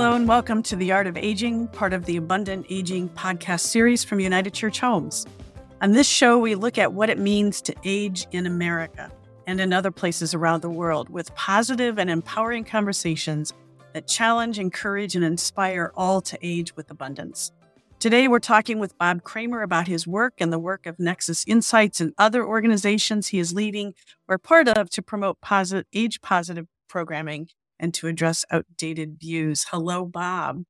Hello and welcome to The Art of Aging, part of the Abundant Aging podcast series from United Church Homes. On this show, we look at what it means to age in America and in other places around the world with positive and empowering conversations that challenge, encourage, and inspire all to age with abundance. Today, we're talking with Bob Kramer about his work and the work of Nexus Insights and other organizations he is leading or part of to promote positive, age positive programming and to address outdated views. Hello, Bob.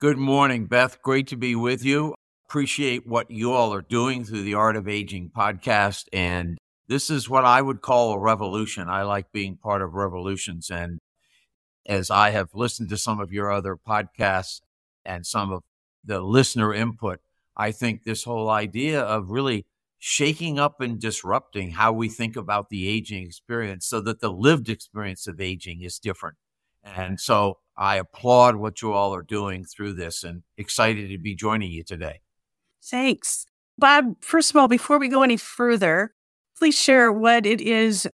Good morning, Beth. Great to be with you. Appreciate what you all are doing through the Art of Aging podcast. And this is what I would call a revolution. I like being part of revolutions. And as I have listened to some of your other podcasts and some of the listener input, I think this whole idea of really shaking up and disrupting how we think about the aging experience so that the lived experience of aging is different and so I applaud what you all are doing through this and excited to be joining you today. Thanks. Bob, first of all, before we go any further, please share what it is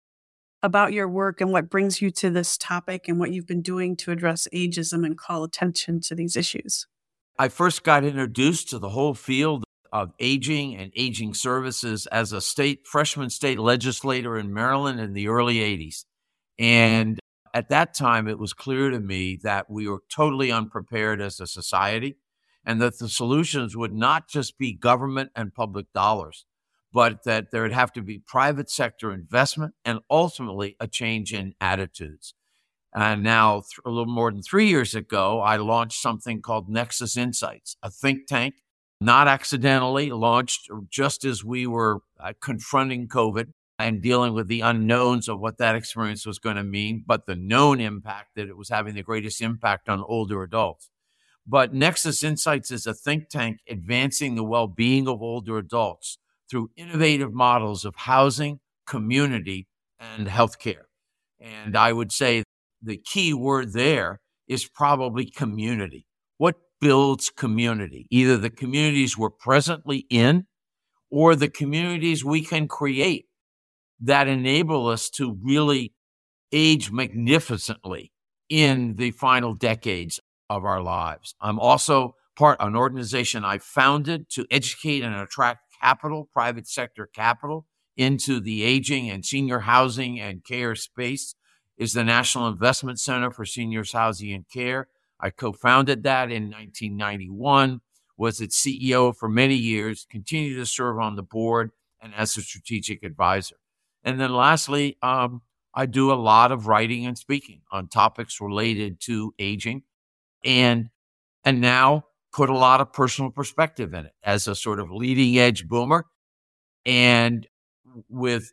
about your work and what brings you to this topic and what you've been doing to address ageism and call attention to these issues. I first got introduced to the whole field of aging and aging services as a state freshman state legislator in Maryland in the early 80s. And at that time, it was clear to me that we were totally unprepared as a society and that the solutions would not just be government and public dollars, but that there would have to be private sector investment and ultimately a change in attitudes. And now, a little more than three years ago, I launched something called Nexus Insights, a think tank, not accidentally launched just as we were uh, confronting COVID and dealing with the unknowns of what that experience was going to mean, but the known impact that it was having the greatest impact on older adults. But Nexus Insights is a think tank advancing the well being of older adults through innovative models of housing, community, and healthcare. And I would say the key word there is probably community. What builds community? Either the communities we're presently in or the communities we can create that enable us to really age magnificently in the final decades of our lives. I'm also part of an organization I founded to educate and attract capital, private sector capital into the aging and senior housing and care space is the National Investment Center for Seniors Housing and Care. I co-founded that in 1991, was its CEO for many years, continued to serve on the board and as a strategic advisor. And then lastly, um, I do a lot of writing and speaking on topics related to aging and and now put a lot of personal perspective in it as a sort of leading edge boomer and with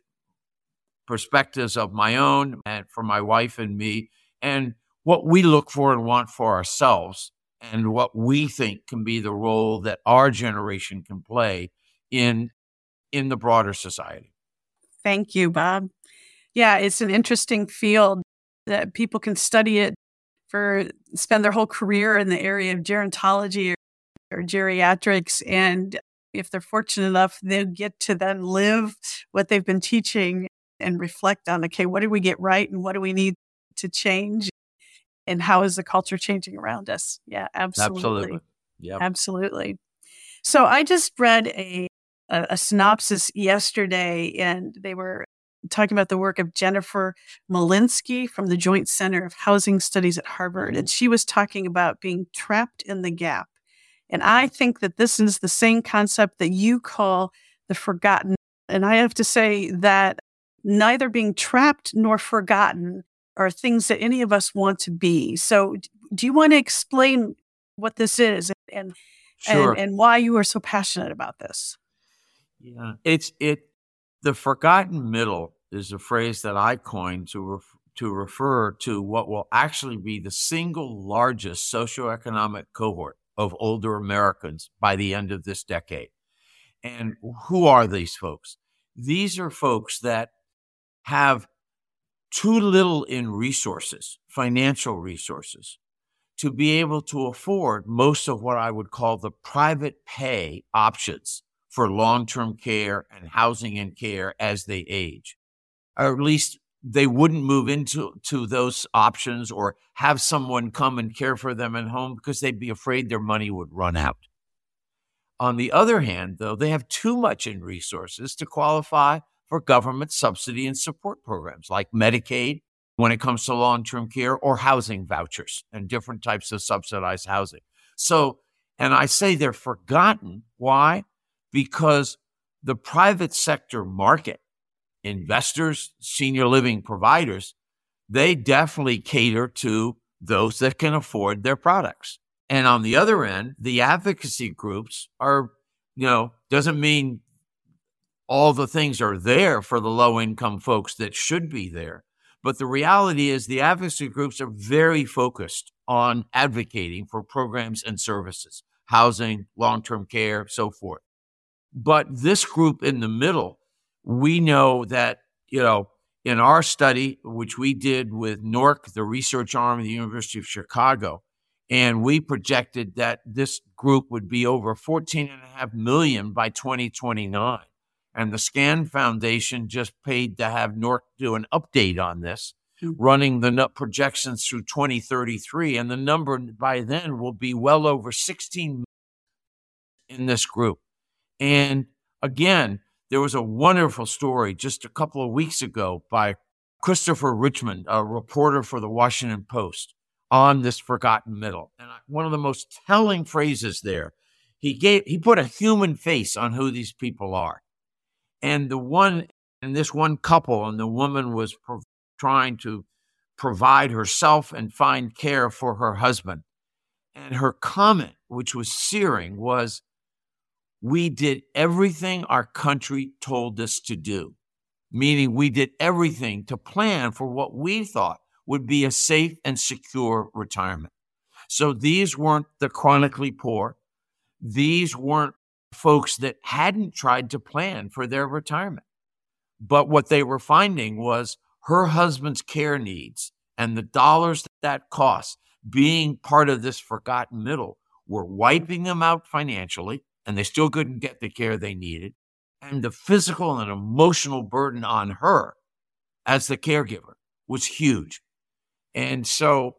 perspectives of my own and for my wife and me and what we look for and want for ourselves and what we think can be the role that our generation can play in in the broader society. Thank you, Bob. Yeah, it's an interesting field that people can study it for spend their whole career in the area of gerontology or, or geriatrics and if they're fortunate enough they'll get to then live what they've been teaching and reflect on okay what do we get right and what do we need to change? And how is the culture changing around us? Yeah absolutely. Absolutely. Yeah absolutely. So i just read a a, a synopsis yesterday, and they were talking about the work of Jennifer Molinsky from the Joint Center of Housing Studies at Harvard. Mm-hmm. And she was talking about being trapped in the gap. And I think that this is the same concept that you call the forgotten. And I have to say that neither being trapped nor forgotten are things that any of us want to be. So, do you want to explain what this is and sure. and, and why you are so passionate about this? Yeah, it's it. The forgotten middle is a phrase that I coined to to refer to what will actually be the single largest socioeconomic cohort of older Americans by the end of this decade. And who are these folks? These are folks that have too little in resources, financial resources, to be able to afford most of what I would call the private pay options for long term care and housing and care as they age, or at least they wouldn't move into to those options or have someone come and care for them at home because they'd be afraid their money would run out. On the other hand, though, they have too much in resources to qualify for government subsidy and support programs like Medicaid when it comes to long term care or housing vouchers and different types of subsidized housing. So, and I say they're forgotten. Why? Because the private sector market, investors, senior living providers, they definitely cater to those that can afford their products. And on the other end, the advocacy groups are, you know, doesn't mean all the things are there for the low income folks that should be there. But the reality is, the advocacy groups are very focused on advocating for programs and services, housing, long term care, so forth. But this group in the middle, we know that, you know, in our study, which we did with NORC, the research arm of the University of Chicago, and we projected that this group would be over 14.5 million by 2029. And the SCAN Foundation just paid to have NORC do an update on this, mm-hmm. running the projections through 2033. And the number by then will be well over 16 in this group. And again, there was a wonderful story just a couple of weeks ago by Christopher Richmond, a reporter for the Washington Post, on this forgotten middle. And one of the most telling phrases there, he gave he put a human face on who these people are. And the one, and this one couple, and the woman was trying to provide herself and find care for her husband. And her comment, which was searing, was, We did everything our country told us to do, meaning we did everything to plan for what we thought would be a safe and secure retirement. So these weren't the chronically poor. These weren't folks that hadn't tried to plan for their retirement. But what they were finding was her husband's care needs and the dollars that, that cost being part of this forgotten middle were wiping them out financially, and they still couldn't get the care they needed. And the physical and emotional burden on her as the caregiver was huge. And so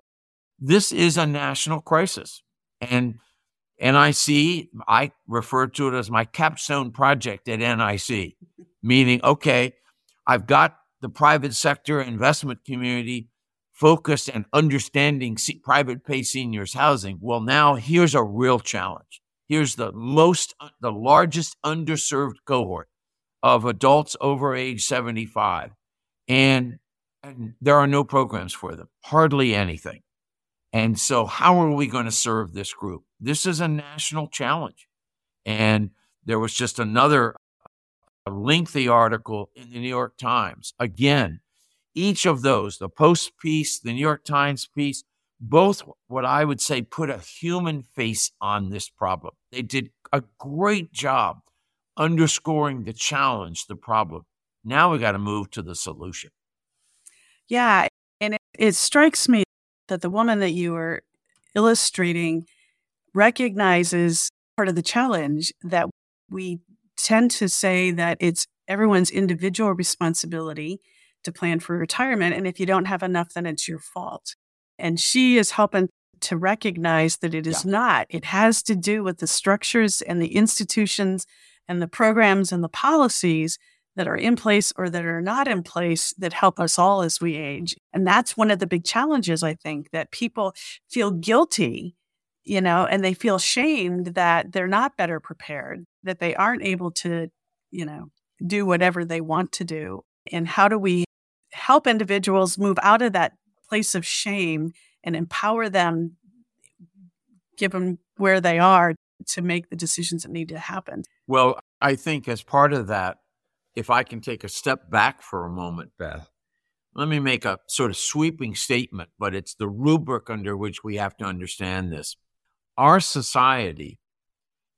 this is a national crisis. And NIC, I refer to it as my capstone project at NIC, meaning, okay, I've got the private sector investment community focused and understanding private pay seniors housing. Well, now here's a real challenge. Here's the most, uh, the largest underserved cohort of adults over age 75. And, and there are no programs for them, hardly anything. And so, how are we going to serve this group? This is a national challenge. And there was just another lengthy article in the New York Times. Again, each of those, the Post piece, the New York Times piece, both what I would say put a human face on this problem. They did a great job underscoring the challenge, the problem. Now we got to move to the solution. Yeah. And it, it strikes me that the woman that you were illustrating recognizes part of the challenge that we tend to say that it's everyone's individual responsibility to plan for retirement. And if you don't have enough, then it's your fault. And she is helping to recognize that it is yeah. not. It has to do with the structures and the institutions and the programs and the policies that are in place or that are not in place that help us all as we age. And that's one of the big challenges, I think, that people feel guilty, you know, and they feel shamed that they're not better prepared, that they aren't able to, you know, do whatever they want to do. And how do we help individuals move out of that place of shame and empower them, given where they are to make the decisions that need to happen? Well, I think as part of that, if I can take a step back for a moment, Beth, let me make a sort of sweeping statement, but it's the rubric under which we have to understand this. Our society,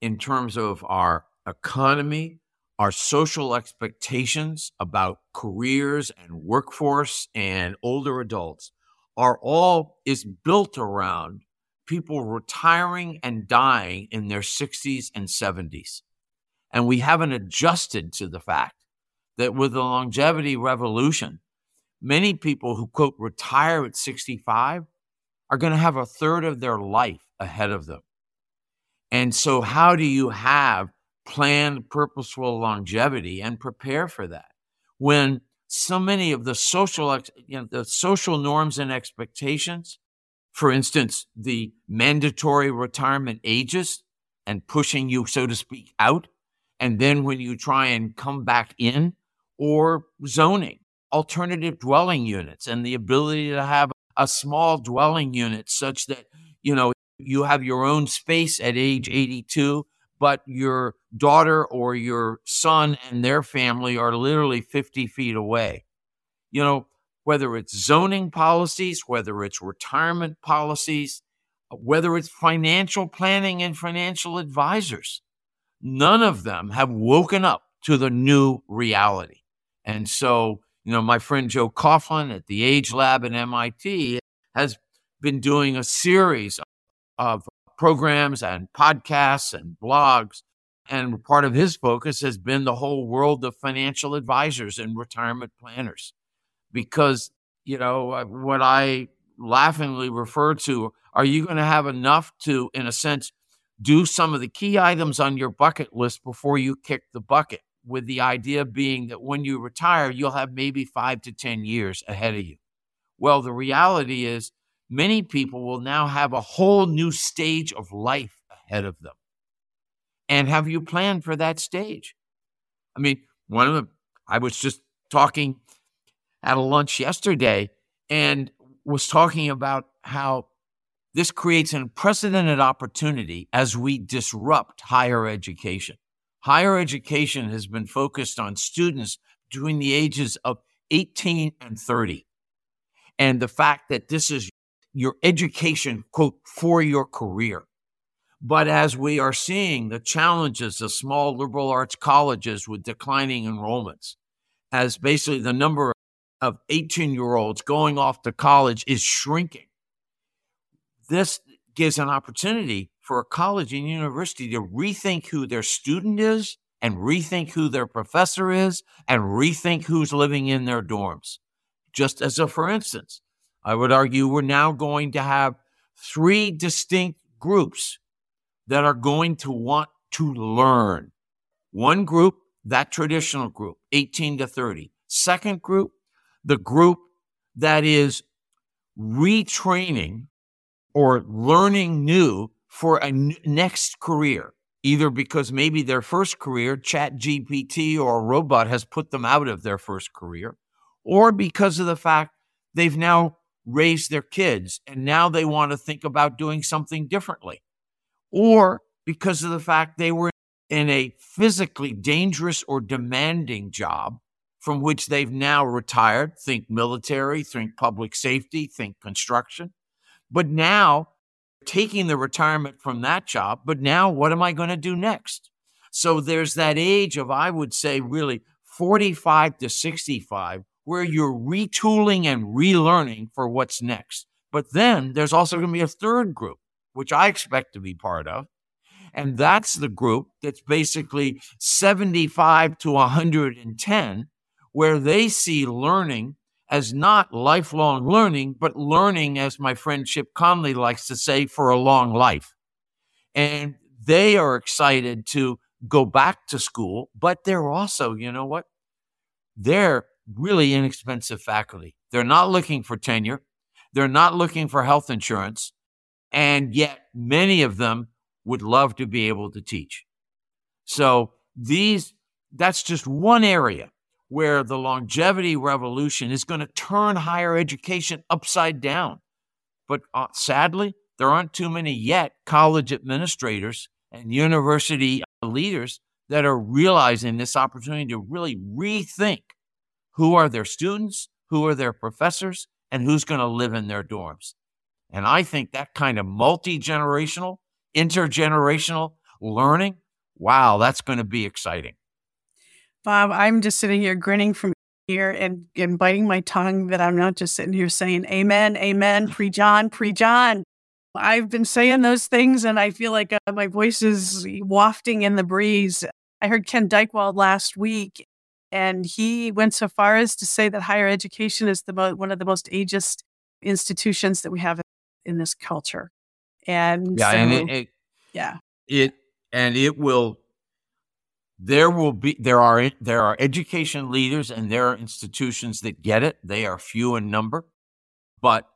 in terms of our economy, our social expectations about careers and workforce and older adults, are all is built around people retiring and dying in their 60s and 70s. And we haven't adjusted to the fact that with the longevity revolution, many people who, quote, retire at 65 are going to have a third of their life ahead of them. And so, how do you have planned, purposeful longevity and prepare for that when so many of the social, you know, the social norms and expectations, for instance, the mandatory retirement ages and pushing you, so to speak, out, and then when you try and come back in, or zoning, alternative dwelling units, and the ability to have a small dwelling unit such that you know you have your own space at age 82, but your daughter or your son and their family are literally 50 feet away. You know, whether it's zoning policies, whether it's retirement policies, whether it's financial planning and financial advisors, none of them have woken up to the new reality. And so, you know, my friend Joe Coughlin at the Age Lab at MIT has been doing a series of programs and podcasts and blogs. And part of his focus has been the whole world of financial advisors and retirement planners. Because, you know, uh, what I laughingly refer to are you going to have enough to, in a sense, do some of the key items on your bucket list before you kick the bucket? With the idea being that when you retire, you'll have maybe five to 10 years ahead of you. Well, the reality is many people will now have a whole new stage of life ahead of them. And have you planned for that stage? I mean, one of the, I was just talking at a lunch yesterday and was talking about how this creates an unprecedented opportunity as we disrupt higher education. Higher education has been focused on students between the ages of 18 and 30. And the fact that this is your education, quote, for your career. But as we are seeing the challenges of small liberal arts colleges with declining enrollments, as basically the number of 18 year olds going off to college is shrinking, this gives an opportunity for a college and university to rethink who their student is and rethink who their professor is and rethink who's living in their dorms. Just as a for instance, I would argue we're now going to have three distinct groups that are going to want to learn. One group, that traditional group, 18 to 30. Second group, the group that is retraining or learning new for a n- next career, either because maybe their first career, Chat GPT or a robot has put them out of their first career, or because of the fact they've now raised their kids and now they want to think about doing something differently. Or because of the fact they were in a physically dangerous or demanding job from which they've now retired. Think military, think public safety, think construction. But now taking the retirement from that job, but now what am I going to do next? So there's that age of, I would say, really 45 to 65, where you're retooling and relearning for what's next. But then there's also going to be a third group, which I expect to be part of. And that's the group that's basically 75 to 110, where they see learning as not lifelong learning, but learning, as my friend Chip Conley likes to say, for a long life. And they are excited to go back to school, but they're also, you know what? They're really inexpensive faculty. They're not looking for tenure. They're not looking for health insurance. And yet, many of them would love to be able to teach. So, these, that's just one area where the longevity revolution is going to turn higher education upside down. But uh, sadly, there aren't too many yet college administrators and university leaders that are realizing this opportunity to really rethink who are their students, who are their professors, and who's going to live in their dorms. And I think that kind of multi generational, intergenerational learning, wow, that's going to be exciting. Bob, I'm just sitting here grinning from here and, and biting my tongue that I'm not just sitting here saying amen, amen, pre John, pre John. I've been saying those things and I feel like uh, my voice is wafting in the breeze. I heard Ken Dychtwald last week And he went so far as to say that higher education is the mo- one of the most ageist institutions that we have in this culture. And yeah, so, and it, it, yeah, it and it will. There will be there are there are education leaders and there are institutions that get it. They are few in number, but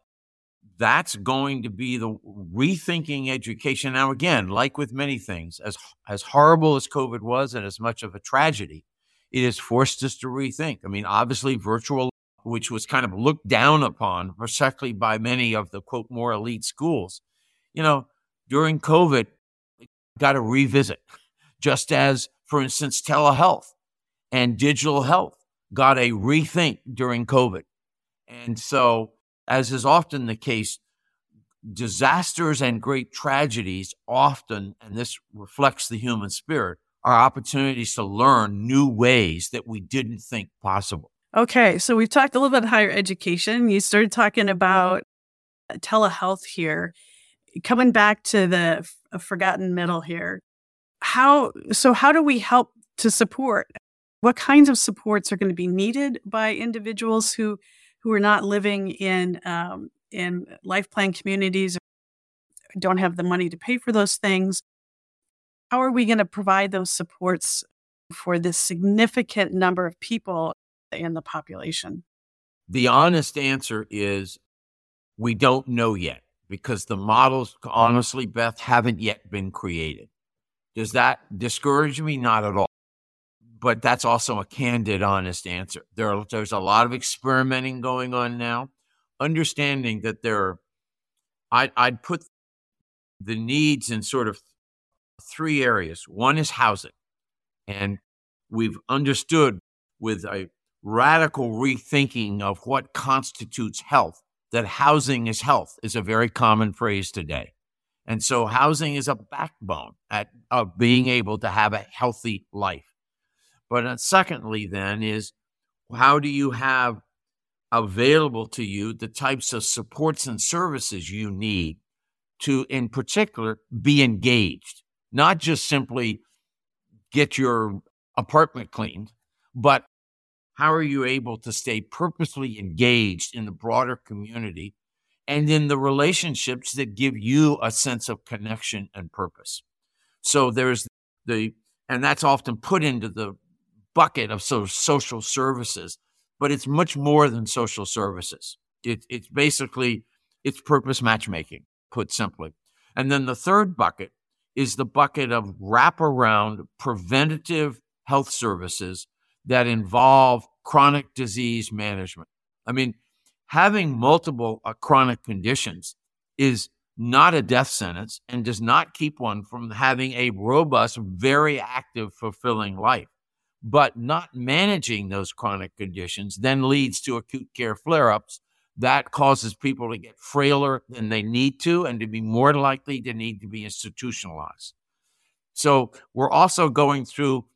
that's going to be the rethinking education. Now, again, like with many things, as as horrible as COVID was and as much of a tragedy, it has forced us to rethink. I mean, obviously, virtual, which was kind of looked down upon, particularly by many of the quote more elite schools, you know, during COVID, got to revisit. Just as, for instance, telehealth and digital health got a rethink during COVID. And so as is often the case, disasters and great tragedies often, and this reflects the human spirit, are opportunities to learn new ways that we didn't think possible. Okay, so we've talked a little bit about higher education. You started talking about telehealth here. Coming back to the f- forgotten middle here, how so? How do we help to support? What kinds of supports are going to be needed by individuals who who are not living in um, in life plan communities, don't have the money to pay for those things. How are we going to provide those supports for this significant number of people in the population? The honest answer is we don't know yet because the models, honestly, Beth, haven't yet been created. Does that discourage me? Not at all but that's also a candid, honest answer. There are, there's a lot of experimenting going on now, understanding that there are, I, I'd put the needs in sort of three areas. One is housing. And we've understood with a radical rethinking of what constitutes health that housing is health is a very common phrase today. And so housing is a backbone at, of being able to have a healthy life. But uh, secondly, then, is how do you have available to you the types of supports and services you need to, in particular, be engaged, not just simply get your apartment cleaned, but how are you able to stay purposely engaged in the broader community and in the relationships that give you a sense of connection and purpose? So there's the, and that's often put into the bucket of so social services, but it's much more than social services. It, it's basically it's purpose matchmaking, put simply. And then the third bucket is the bucket of wraparound preventative health services that involve chronic disease management. I mean, having multiple uh, chronic conditions is not a death sentence and does not keep one from having a robust, very active, fulfilling life but not managing those chronic conditions then leads to acute care flare ups. That causes people to get frailer than they need to and to be more likely to need to be institutionalized. So we're also going through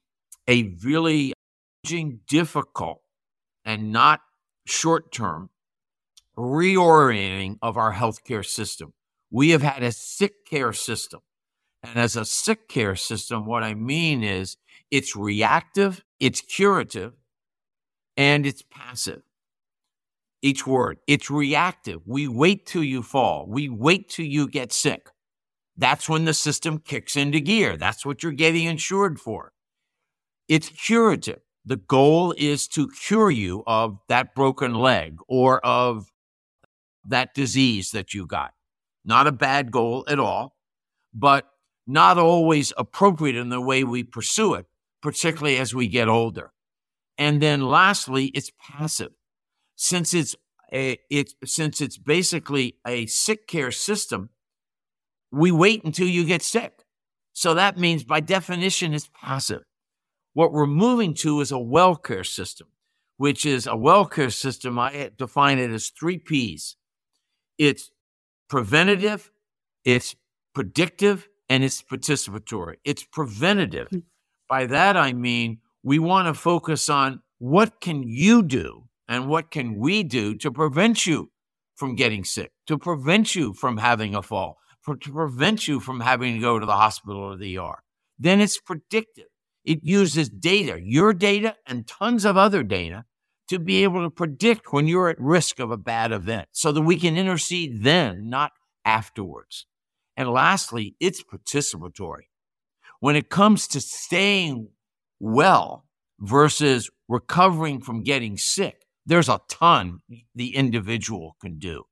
a really difficult and not short term reorienting of our healthcare system. We have had a sick care system. And as a sick care system, what I mean is it's reactive, it's curative, and it's passive. Each word, it's reactive. We wait till you fall. We wait till you get sick. That's when the system kicks into gear. That's what you're getting insured for. It's curative. The goal is to cure you of that broken leg or of that disease that you got. Not a bad goal at all, but not always appropriate in the way we pursue it particularly as we get older. And then lastly, it's passive. Since it's a, it, since it's basically a sick care system, we wait until you get sick. So that means by definition, it's passive. What we're moving to is a well care system, which is a well care system. I define it as three P's. It's preventative, it's predictive, and it's participatory. It's preventative. Hmm. By that, I mean we want to focus on what can you do and what can we do to prevent you from getting sick, to prevent you from having a fall, for, to prevent you from having to go to the hospital or the ER. Then it's predictive. It uses data, your data and tons of other data to be able to predict when you're at risk of a bad event so that we can intercede then, not afterwards. And lastly, it's participatory. When it comes to staying well versus recovering from getting sick, there's a ton the individual can do.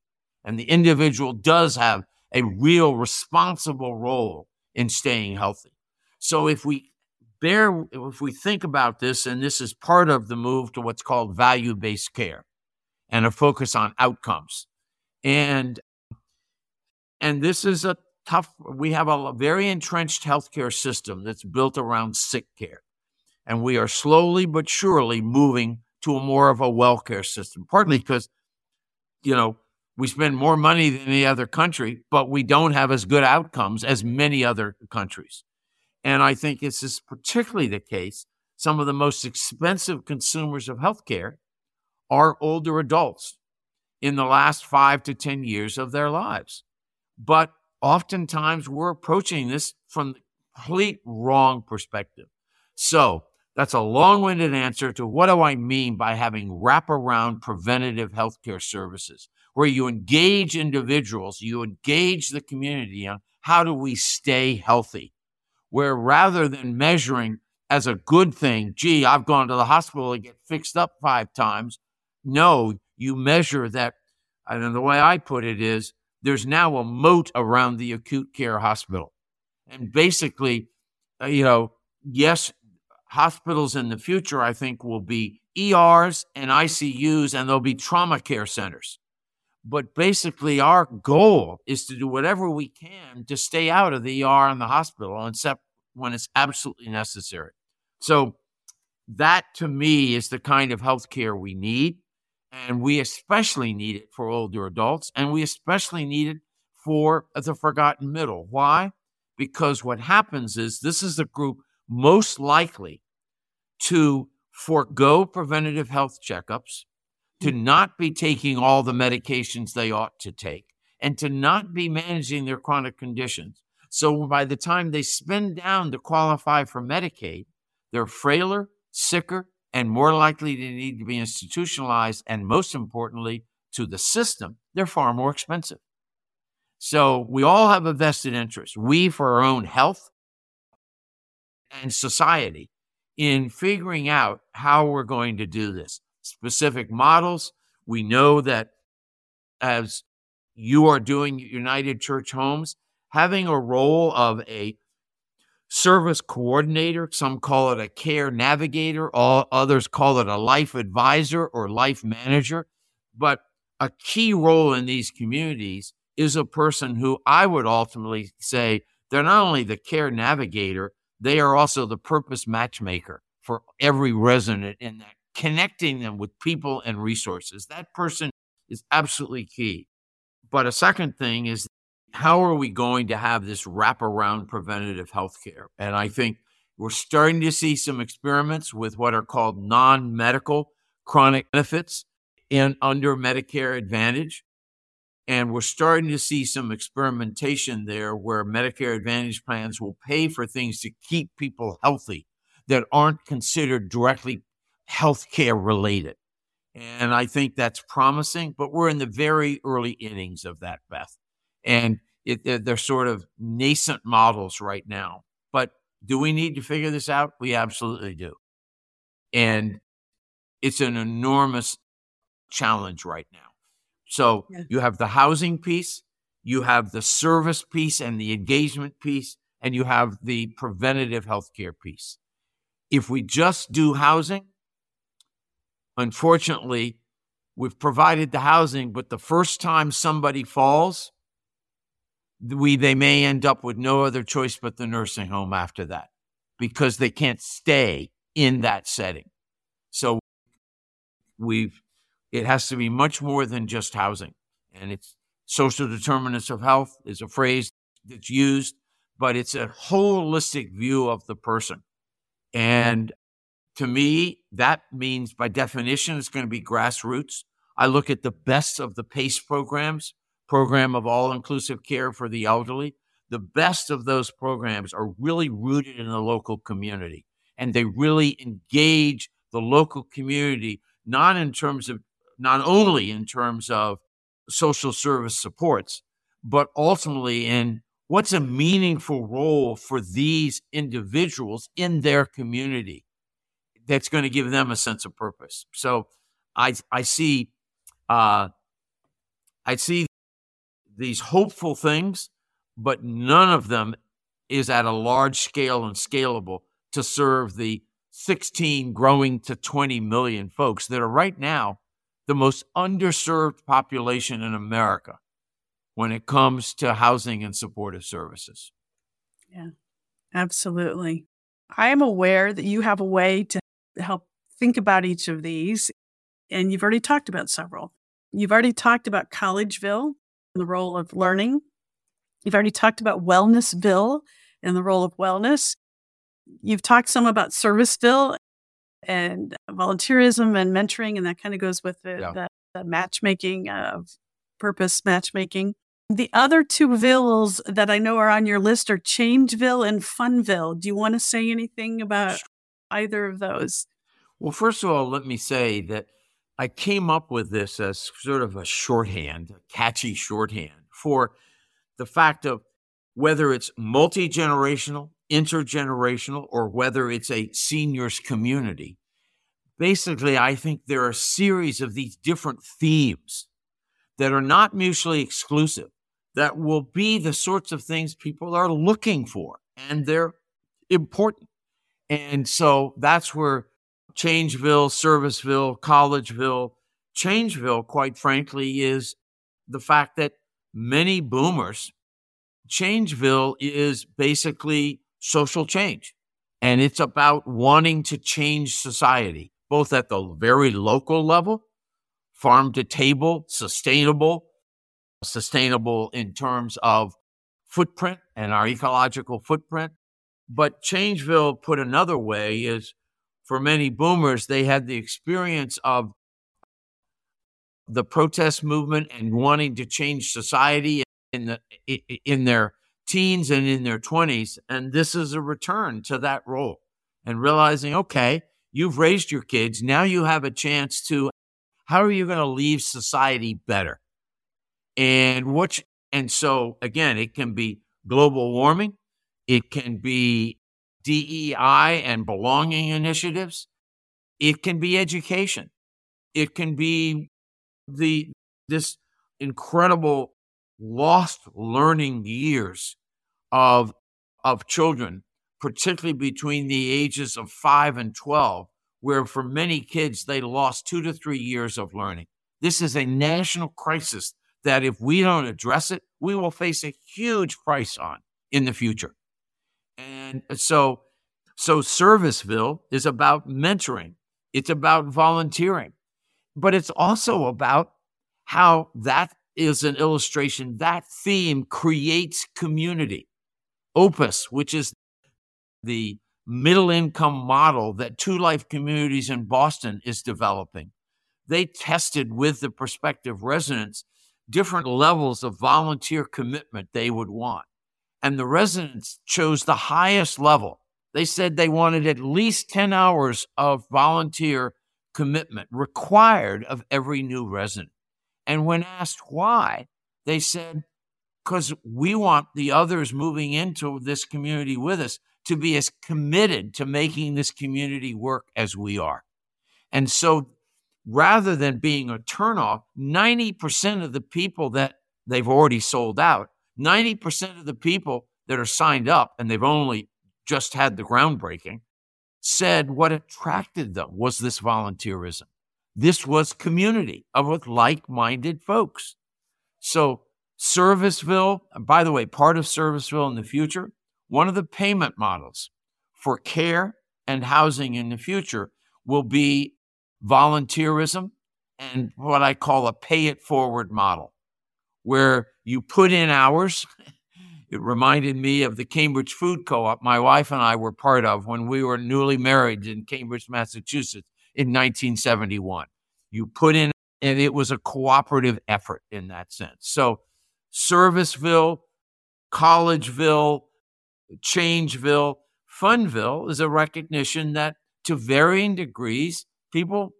And the individual does have a real responsible role in staying healthy. So if we bear, if we think about this, and this is part of the move to what's called value based care and a focus on outcomes. And and this is a tough we have a very entrenched healthcare system that's built around sick care. And we are slowly but surely moving to a more of a well care system, partly because, you know, we spend more money than any other country, but we don't have as good outcomes as many other countries. And I think this is particularly the case. Some of the most expensive consumers of healthcare are older adults in the last five to 10 years of their lives. But oftentimes we're approaching this from the complete wrong perspective. So that's a long winded answer to what do I mean by having wraparound preventative healthcare services, where you engage individuals, you engage the community on how do we stay healthy where rather than measuring as a good thing, gee, I've gone to the hospital to get fixed up five times, no, you measure that. And the way I put it is there's now a moat around the acute care hospital. And basically, uh, you know, yes, hospitals in the future, I think, will be ERs and ICUs, and there'll be trauma care centers. But basically, our goal is to do whatever we can to stay out of the ER and the hospital, except when it's absolutely necessary. So, that to me is the kind of health care we need. And we especially need it for older adults, and we especially need it for the forgotten middle. Why? Because what happens is this is the group most likely to forego preventative health checkups to mm. not be taking all the medications they ought to take, and to not be managing their chronic conditions. So by the time they spend down to qualify for Medicaid, they're frailer, sicker, and more likely to need to be institutionalized. And most importantly, to the system, they're far more expensive. So we all have a vested interest, we for our own health and society, in figuring out how we're going to do this specific models. We know that as you are doing United Church Homes, having a role of a service coordinator, some call it a care navigator, all others call it a life advisor or life manager. But a key role in these communities is a person who I would ultimately say they're not only the care navigator, they are also the purpose matchmaker for every resident in that connecting them with people and resources. That person is absolutely key. But a second thing is how are we going to have this wraparound preventative health care? And I think we're starting to see some experiments with what are called non medical chronic benefits in under Medicare Advantage. And we're starting to see some experimentation there where Medicare Advantage plans will pay for things to keep people healthy that aren't considered directly healthcare related. And I think that's promising, but we're in the very early innings of that, Beth. And it, they're, they're sort of nascent models right now. But do we need to figure this out? We absolutely do. And it's an enormous challenge right now. So yeah. you have the housing piece, you have the service piece and the engagement piece, and you have the preventative healthcare piece. If we just do housing, Unfortunately, we've provided the housing, but the first time somebody falls, we they may end up with no other choice but the nursing home after that because they can't stay in that setting. So we've it has to be much more than just housing. And it's social determinants of health is a phrase that's used, but it's a holistic view of the person. And to me, that means by definition, it's going to be grassroots. I look at the best of the PACE programs, program of all inclusive care for the elderly. The best of those programs are really rooted in the local community. and they really engage the local community, not in terms of, not only in terms of social service supports, but ultimately in what's a meaningful role for these individuals in their community that's going to give them a sense of purpose. So I I see uh, I see these hopeful things, but none of them is at a large scale and scalable to serve the 16 growing to 20 million folks that are right now the most underserved population in America when it comes to housing and supportive services. Yeah, absolutely. I am aware that you have a way to help think about each of these, and you've already talked about several. You've already talked about Collegeville and the role of learning. You've already talked about Wellnessville and the role of wellness. You've talked some about Serviceville and volunteerism and mentoring, and that kind of goes with the, yeah. the, the matchmaking of purpose matchmaking. The other two villas that I know are on your list are Changeville and Funville. Do you want to say anything about either of those? Well, first of all, let me say that I came up with this as sort of a shorthand, a catchy shorthand for the fact of whether it's multi generational, intergenerational, or whether it's a seniors community. Basically, I think there are a series of these different themes that are not mutually exclusive, that will be the sorts of things people are looking for, and they're important. And so that's where Changeville, Serviceville, Collegeville, Changeville, quite frankly, is the fact that many boomers, Changeville is basically social change. And it's about wanting to change society, both at the very local level, farm to table, sustainable, sustainable in terms of footprint and our ecological footprint. But Changeville, put another way, is for many boomers, they had the experience of the protest movement and wanting to change society in the in their teens and in their 20s and this is a return to that role. And realizing okay you've raised your kids now you have a chance to how are you going to leave society better? And what and so again it can be global warming it can be DEI and belonging initiatives it can be education it can be the this incredible lost learning years of of children, particularly between the ages of five and twelve, where for many kids they lost two to three years of learning. This is a national crisis that if we don't address it, we will face a huge price on in the future. And so so Serviceville is about mentoring. It's about volunteering but it's also about how that is an illustration. That theme creates community. Opus, which is the middle income model that 2Life Communities in Boston is developing. They tested with the prospective residents different levels of volunteer commitment they would want. And the residents chose the highest level. They said they wanted at least 10 hours of volunteer commitment required of every new resident. And when asked why, they said, because we want the others moving into this community with us to be as committed to making this community work as we are. And so rather than being a turnoff, 90% of the people that they've already sold out, 90% of the people that are signed up and they've only just had the groundbreaking said what attracted them was this volunteerism. This was community of like minded folks. So, Serviceville, by the way, part of Serviceville in the future, one of the payment models for care and housing in the future will be volunteerism and what I call a pay it forward model, where you put in hours it reminded me of the Cambridge Food Co op my wife and I were part of when we were newly married in Cambridge, Massachusetts in 1971. You put in, and it was a cooperative effort in that sense. So, Serviceville, Collegeville, Changeville Funville is a recognition that to varying degrees, people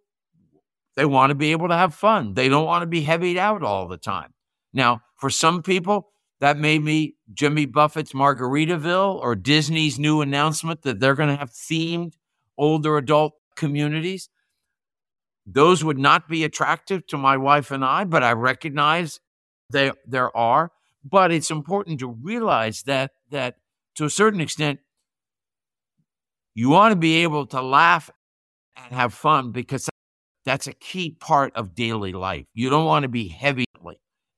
they want to be able to have fun. They don't want to be heavied out all the time. Now, for some people, that may be Jimmy Buffett's Margaritaville or Disney's new announcement that they're going to have themed older adult communities. Those would not be attractive to my wife and I, but I recognize they, there are. But it's important to realize that that to a certain extent, you want to be able to laugh and have fun because that's a key part of daily life. You don't want to be heavy.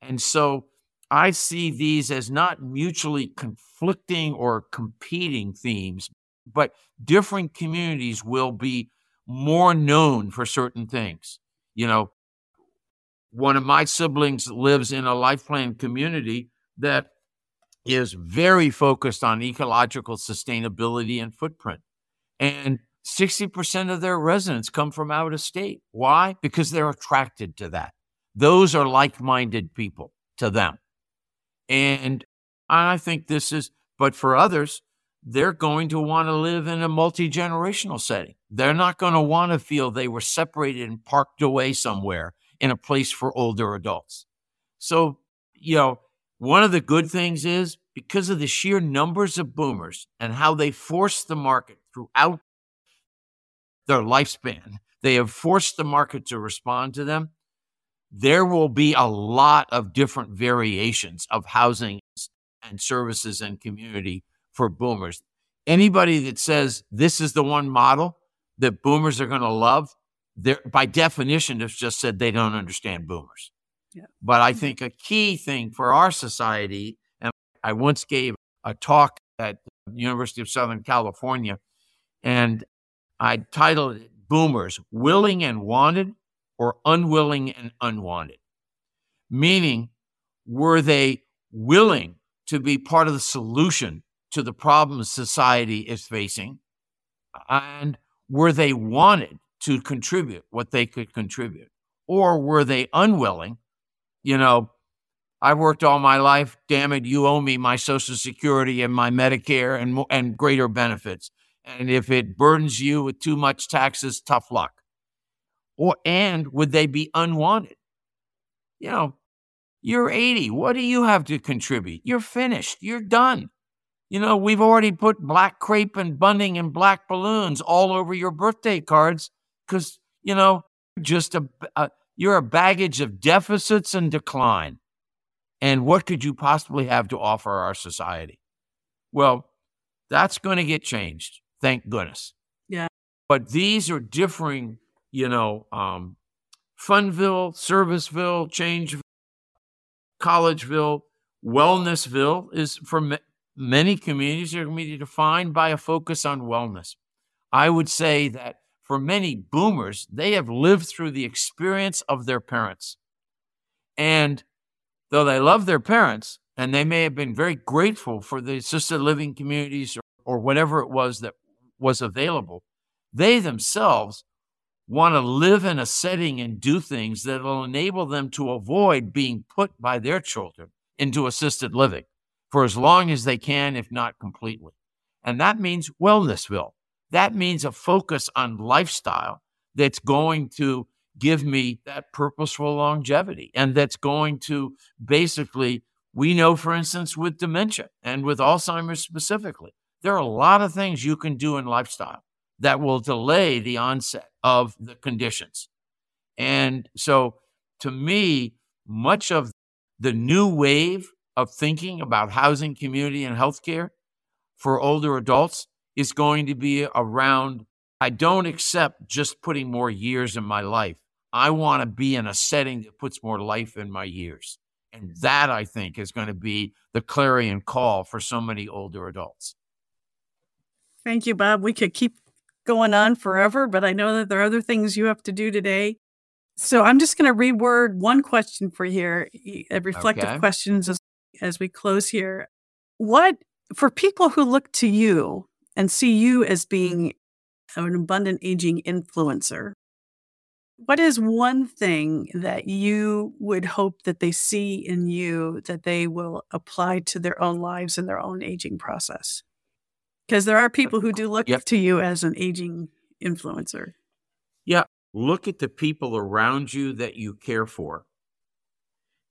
And so I see these as not mutually conflicting or competing themes, but different communities will be more known for certain things. You know, one of my siblings lives in a life plan community that is very focused on ecological sustainability and footprint. And 60% of their residents come from out of state. Why? Because they're attracted to that. Those are like minded people to them. And I think this is, but for others, they're going to want to live in a multi generational setting. They're not going to want to feel they were separated and parked away somewhere in a place for older adults. So, you know, one of the good things is because of the sheer numbers of boomers and how they force the market throughout their lifespan, they have forced the market to respond to them. There will be a lot of different variations of housing and services and community for boomers. Anybody that says this is the one model that boomers are going to love, by definition, has just said they don't understand boomers. Yeah. But I think a key thing for our society, and I once gave a talk at the University of Southern California, and I titled it Boomers Willing and Wanted or Unwilling and Unwanted. Meaning, were they willing to be part of the solution to the problems society is facing? And were they wanted to contribute what they could contribute? Or were they unwilling? You know, I've worked all my life. Damn it, you owe me my Social Security and my Medicare and, and greater benefits. And if it burdens you with too much taxes, tough luck. Or and would they be unwanted? You know, you're 80. What do you have to contribute? You're finished. You're done. You know, we've already put black crepe and bunting and black balloons all over your birthday cards because, you know, just a, a you're a baggage of deficits and decline. And what could you possibly have to offer our society? Well, that's going to get changed. Thank goodness. Yeah. But these are differing, you know, um, Funville, Serviceville, Changeville, Collegeville, Wellnessville is for many communities are going to be defined by a focus on wellness. I would say that for many boomers, they have lived through the experience of their parents. And though they love their parents, and they may have been very grateful for the assisted living communities or, or whatever it was that was available, they themselves want to live in a setting and do things that will enable them to avoid being put by their children into assisted living for as long as they can, if not completely. And that means Wellnessville. That means a focus on lifestyle that's going to give me that purposeful longevity and that's going to basically, we know, for instance, with dementia and with Alzheimer's specifically, there are a lot of things you can do in lifestyle that will delay the onset of the conditions. And so, to me, much of the new wave of thinking about housing, community, and healthcare for older adults is going to be around I don't accept just putting more years in my life. I want to be in a setting that puts more life in my years. And that, I think, is going to be the clarion call for so many older adults. Thank you, Bob. We could keep going on forever, but I know that there are other things you have to do today. So I'm just going to reword one question for here, a reflective okay. questions as, as we close here. What, for people who look to you and see you as being an abundant aging influencer, what is one thing that you would hope that they see in you that they will apply to their own lives and their own aging process? Because there are people who do look Yep. to you as an aging influencer. Yeah. Look at the people around you that you care for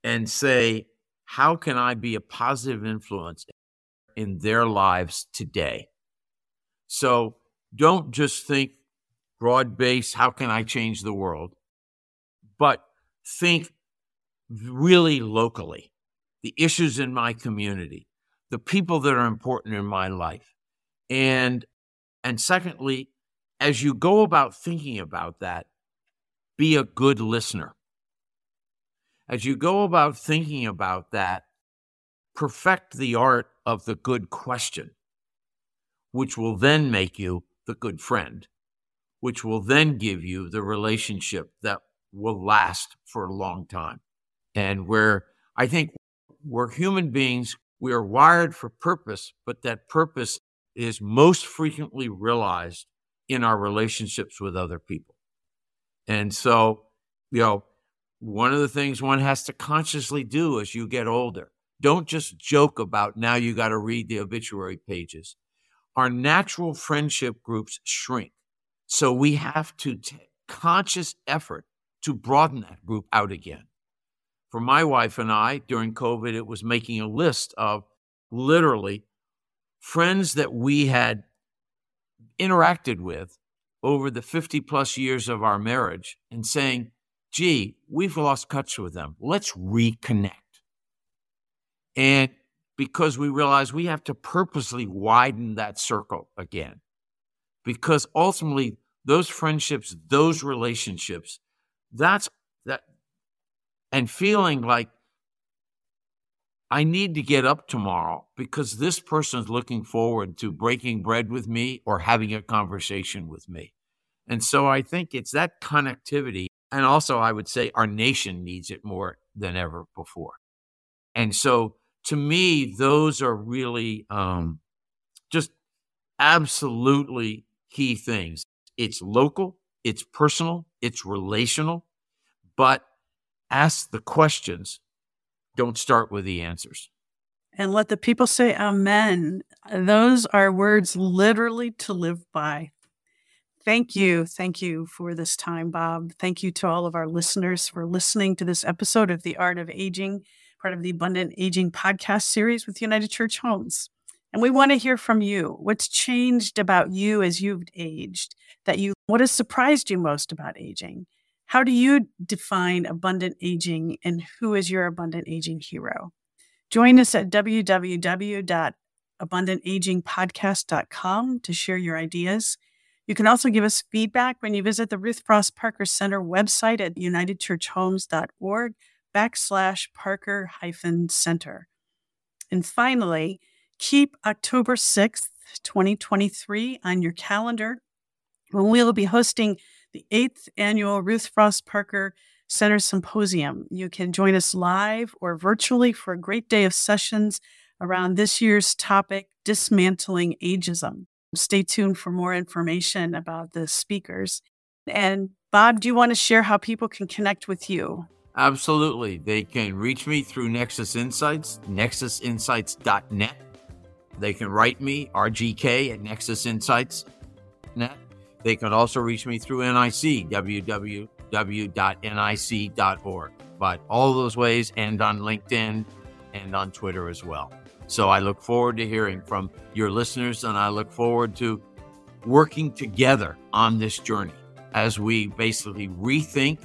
and say, how can I be a positive influence in their lives today? So don't just think broad base, how can I change the world? But think really locally, the issues in my community, the people that are important in my life. And and secondly, as you go about thinking about that, be a good listener. As you go about thinking about that, perfect the art of the good question, which will then make you the good friend, which will then give you the relationship that will last for a long time. And where I think we're human beings, we are wired for purpose, but that purpose is most frequently realized in our relationships with other people. And so, you know, one of the things one has to consciously do as you get older, don't just joke about now you got to read the obituary pages. Our natural friendship groups shrink. So we have to take conscious effort to broaden that group out again. For my wife and I, during COVID, it was making a list of literally friends that we had interacted with over the 50 plus years of our marriage and saying, gee, we've lost touch with them. Let's reconnect. And because we realize we have to purposely widen that circle again. Because ultimately, those friendships, those relationships, that's that, and feeling like I need to get up tomorrow because this person's looking forward to breaking bread with me or having a conversation with me. And so I think it's that connectivity. And also, I would say our nation needs it more than ever before. And so to me, those are really um, just absolutely key things. It's local, it's personal, it's relational, but ask the questions. Don't start with the answers. And let the people say amen. Those are words literally to live by. Thank you. Thank you for this time, Bob. Thank you to all of our listeners for listening to this episode of The Art of Aging, part of the Abundant Aging podcast series with United Church Homes. And we want to hear from you. What's changed about you as you've aged? That you what has surprised you most about aging? How do you define abundant aging and who is your abundant aging hero? Join us at www.abundantagingpodcast.com to share your ideas. You can also give us feedback when you visit the Ruth Frost Parker Center website at unitedchurchhomes.org backslash Parker hyphen center. And finally, keep October 6th, 2023 on your calendar when we will be hosting the eighth annual Ruth Frost Parker Center Symposium. You can join us live or virtually for a great day of sessions around this year's topic, Dismantling Ageism. Stay tuned for more information about the speakers. And Bob, do you want to share how people can connect with you? Absolutely. They can reach me through Nexus Insights, nexusinsights.net. They can write me, rgk at nexusinsights.net. They can also reach me through NIC, www.nic.org. But all those ways, and on LinkedIn and on Twitter as well. So I look forward to hearing from your listeners, and I look forward to working together on this journey as we basically rethink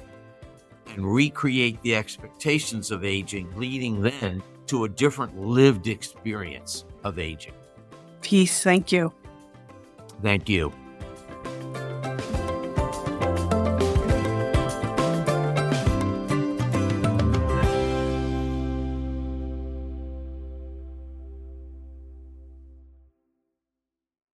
and recreate the expectations of aging, leading then to a different lived experience of aging. Peace. Thank you. Thank you.